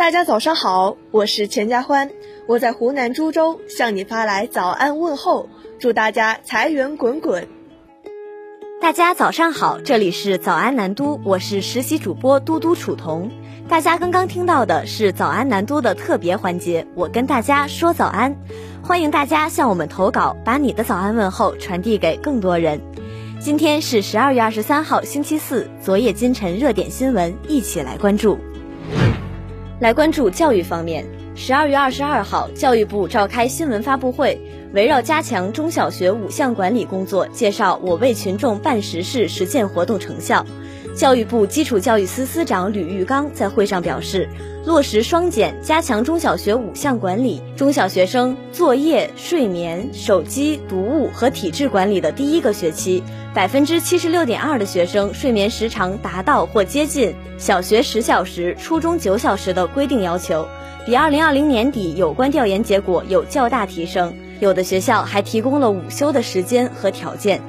大家早上好，我是钱家欢，我在湖南株洲向你发来早安问候，祝大家财源滚滚。大家早上好，这里是早安南都，我是实习主播嘟嘟楚彤。大家刚刚听到的是早安南都的特别环节，我跟大家说早安，欢迎大家向我们投稿，把你的早安问候传递给更多人。今天是十二月二十三号，星期四，昨夜今晨热点新闻，一起来关注。来关注教育方面，十二月二十二号，教育部召开新闻发布会，围绕加强中小学五项管理工作，介绍我为群众办实事实践活动成效。教育部基础教育司司长吕玉刚在会上表示，落实双减，加强中小学五项管理。中小学生作业、睡眠、手机、读物和体质管理的第一个学期，百分之七十六点二的学生睡眠时长达到或接近小学十小时、初中九小时的规定要求，比二零二零年底有关调研结果有较大提升。有的学校还提供了午休的时间和条件。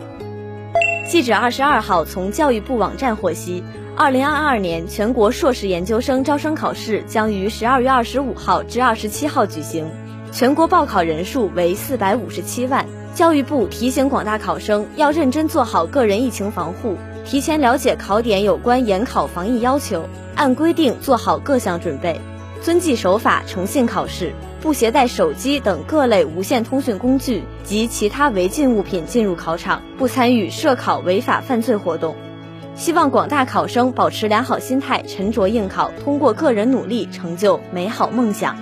记者二十二号从教育部网站获悉，二零二二年全国硕士研究生招生考试将于十二月二十五号至二十七号举行，全国报考人数为四百五十七万。教育部提醒广大考生要认真做好个人疫情防护，提前了解考点有关严考防疫要求，按规定做好各项准备，遵纪守法，诚信考试。不携带手机等各类无线通讯工具及其他违禁物品进入考场，不参与涉考违法犯罪活动。希望广大考生保持良好心态，沉着应考，通过个人努力成就美好梦想。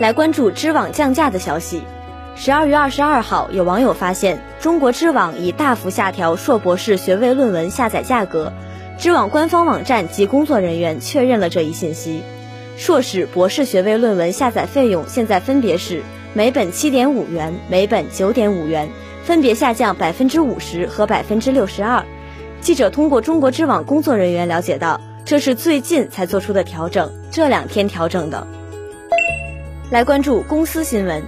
来关注知网降价的消息。十二月二十二号，有网友发现中国知网已大幅下调硕博士学位论文下载价格，知网官方网站及工作人员确认了这一信息。硕士、博士学位论文下载费用现在分别是每本七点五元、每本九点五元，分别下降百分之五十和百分之六十二。记者通过中国知网工作人员了解到，这是最近才做出的调整，这两天调整的。来关注公司新闻，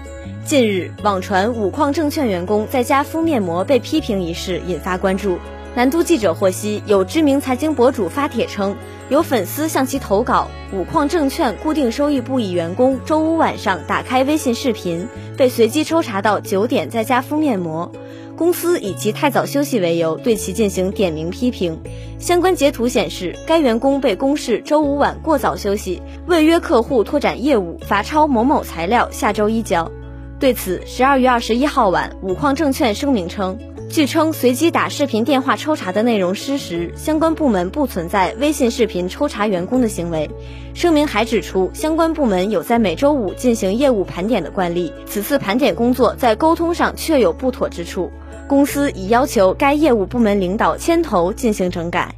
近日网传五矿证券员工在家敷面膜被批评一事引发关注。南都记者获悉，有知名财经博主发帖称。有粉丝向其投稿，五矿证券固定收益部一员工周五晚上打开微信视频，被随机抽查到九点在家敷面膜，公司以其太早休息为由对其进行点名批评。相关截图显示，该员工被公示周五晚过早休息，未约客户拓展业务，罚抄某某材料，下周一交。对此，十二月二十一号晚，五矿证券声明称。据称，随机打视频电话抽查的内容失实，相关部门不存在微信视频抽查员工的行为。声明还指出，相关部门有在每周五进行业务盘点的惯例，此次盘点工作在沟通上确有不妥之处，公司已要求该业务部门领导牵头进行整改。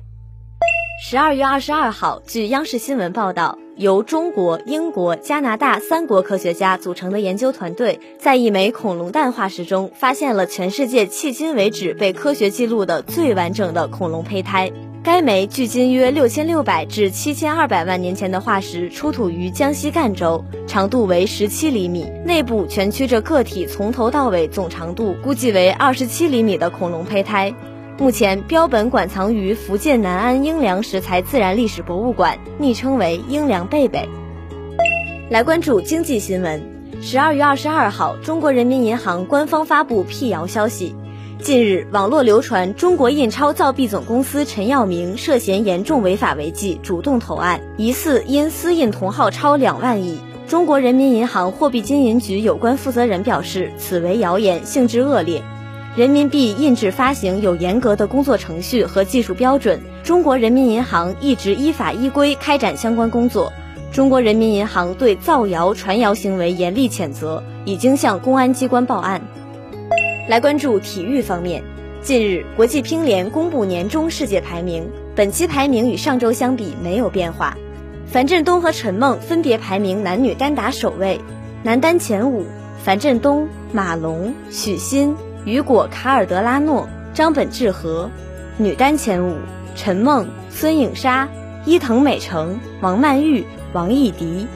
十二月二十二号，据央视新闻报道。由中国、英国、加拿大三国科学家组成的研究团队，在一枚恐龙蛋化石中发现了全世界迄今为止被科学记录的最完整的恐龙胚胎。该枚距今约六千六百至七千二百万年前的化石出土于江西赣州，长度为十七厘米，内部蜷曲着个体从头到尾总长度估计为二十七厘米的恐龙胚胎。目前标本馆藏于福建南安英良石材自然历史博物馆，昵称为英良贝贝。来关注经济新闻。十二月二十二号，中国人民银行官方发布辟谣消息。近日，网络流传中国印钞造币总公司陈耀明涉嫌严重违法违纪，主动投案，疑似因私印同号钞两万亿。中国人民银行货币经营局有关负责人表示，此为谣言，性质恶劣。人民币印制发行有严格的工作程序和技术标准，中国人民银行一直依法依规开展相关工作。中国人民银行对造谣传谣行为严厉谴责，已经向公安机关报案。来关注体育方面，近日国际乒联公布年终世界排名，本期排名与上周相比没有变化，樊振东和陈梦分别排名男女单打首位，男单前五，樊振东、马龙、许昕。雨果·卡尔德拉诺、张本智和，女单前五：陈梦、孙颖莎、伊藤美诚、王曼玉、王艺迪。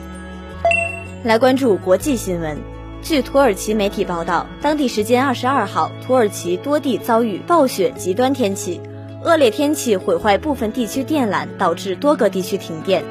来关注国际新闻。据土耳其媒体报道，当地时间二十二号，土耳其多地遭遇暴雪极端天气，恶劣天气毁坏部分地区电缆，导致多个地区停电。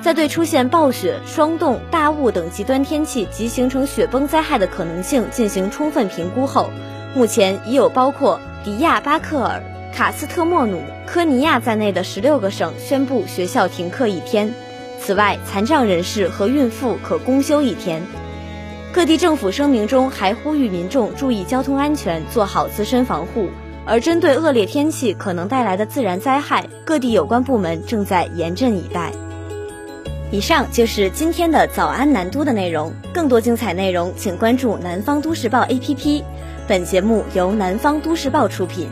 在对出现暴雪、霜冻、大雾等极端天气及形成雪崩灾害的可能性进行充分评估后，目前已有包括迪亚巴克尔、卡斯特莫努、科尼亚在内的十六个省宣布学校停课一天。此外，残障人士和孕妇可公休一天。各地政府声明中还呼吁民众注意交通安全，做好自身防护。而针对恶劣天气可能带来的自然灾害，各地有关部门正在严阵以待。以上就是今天的早安南都的内容，更多精彩内容请关注南方都市报 APP。本节目由南方都市报出品。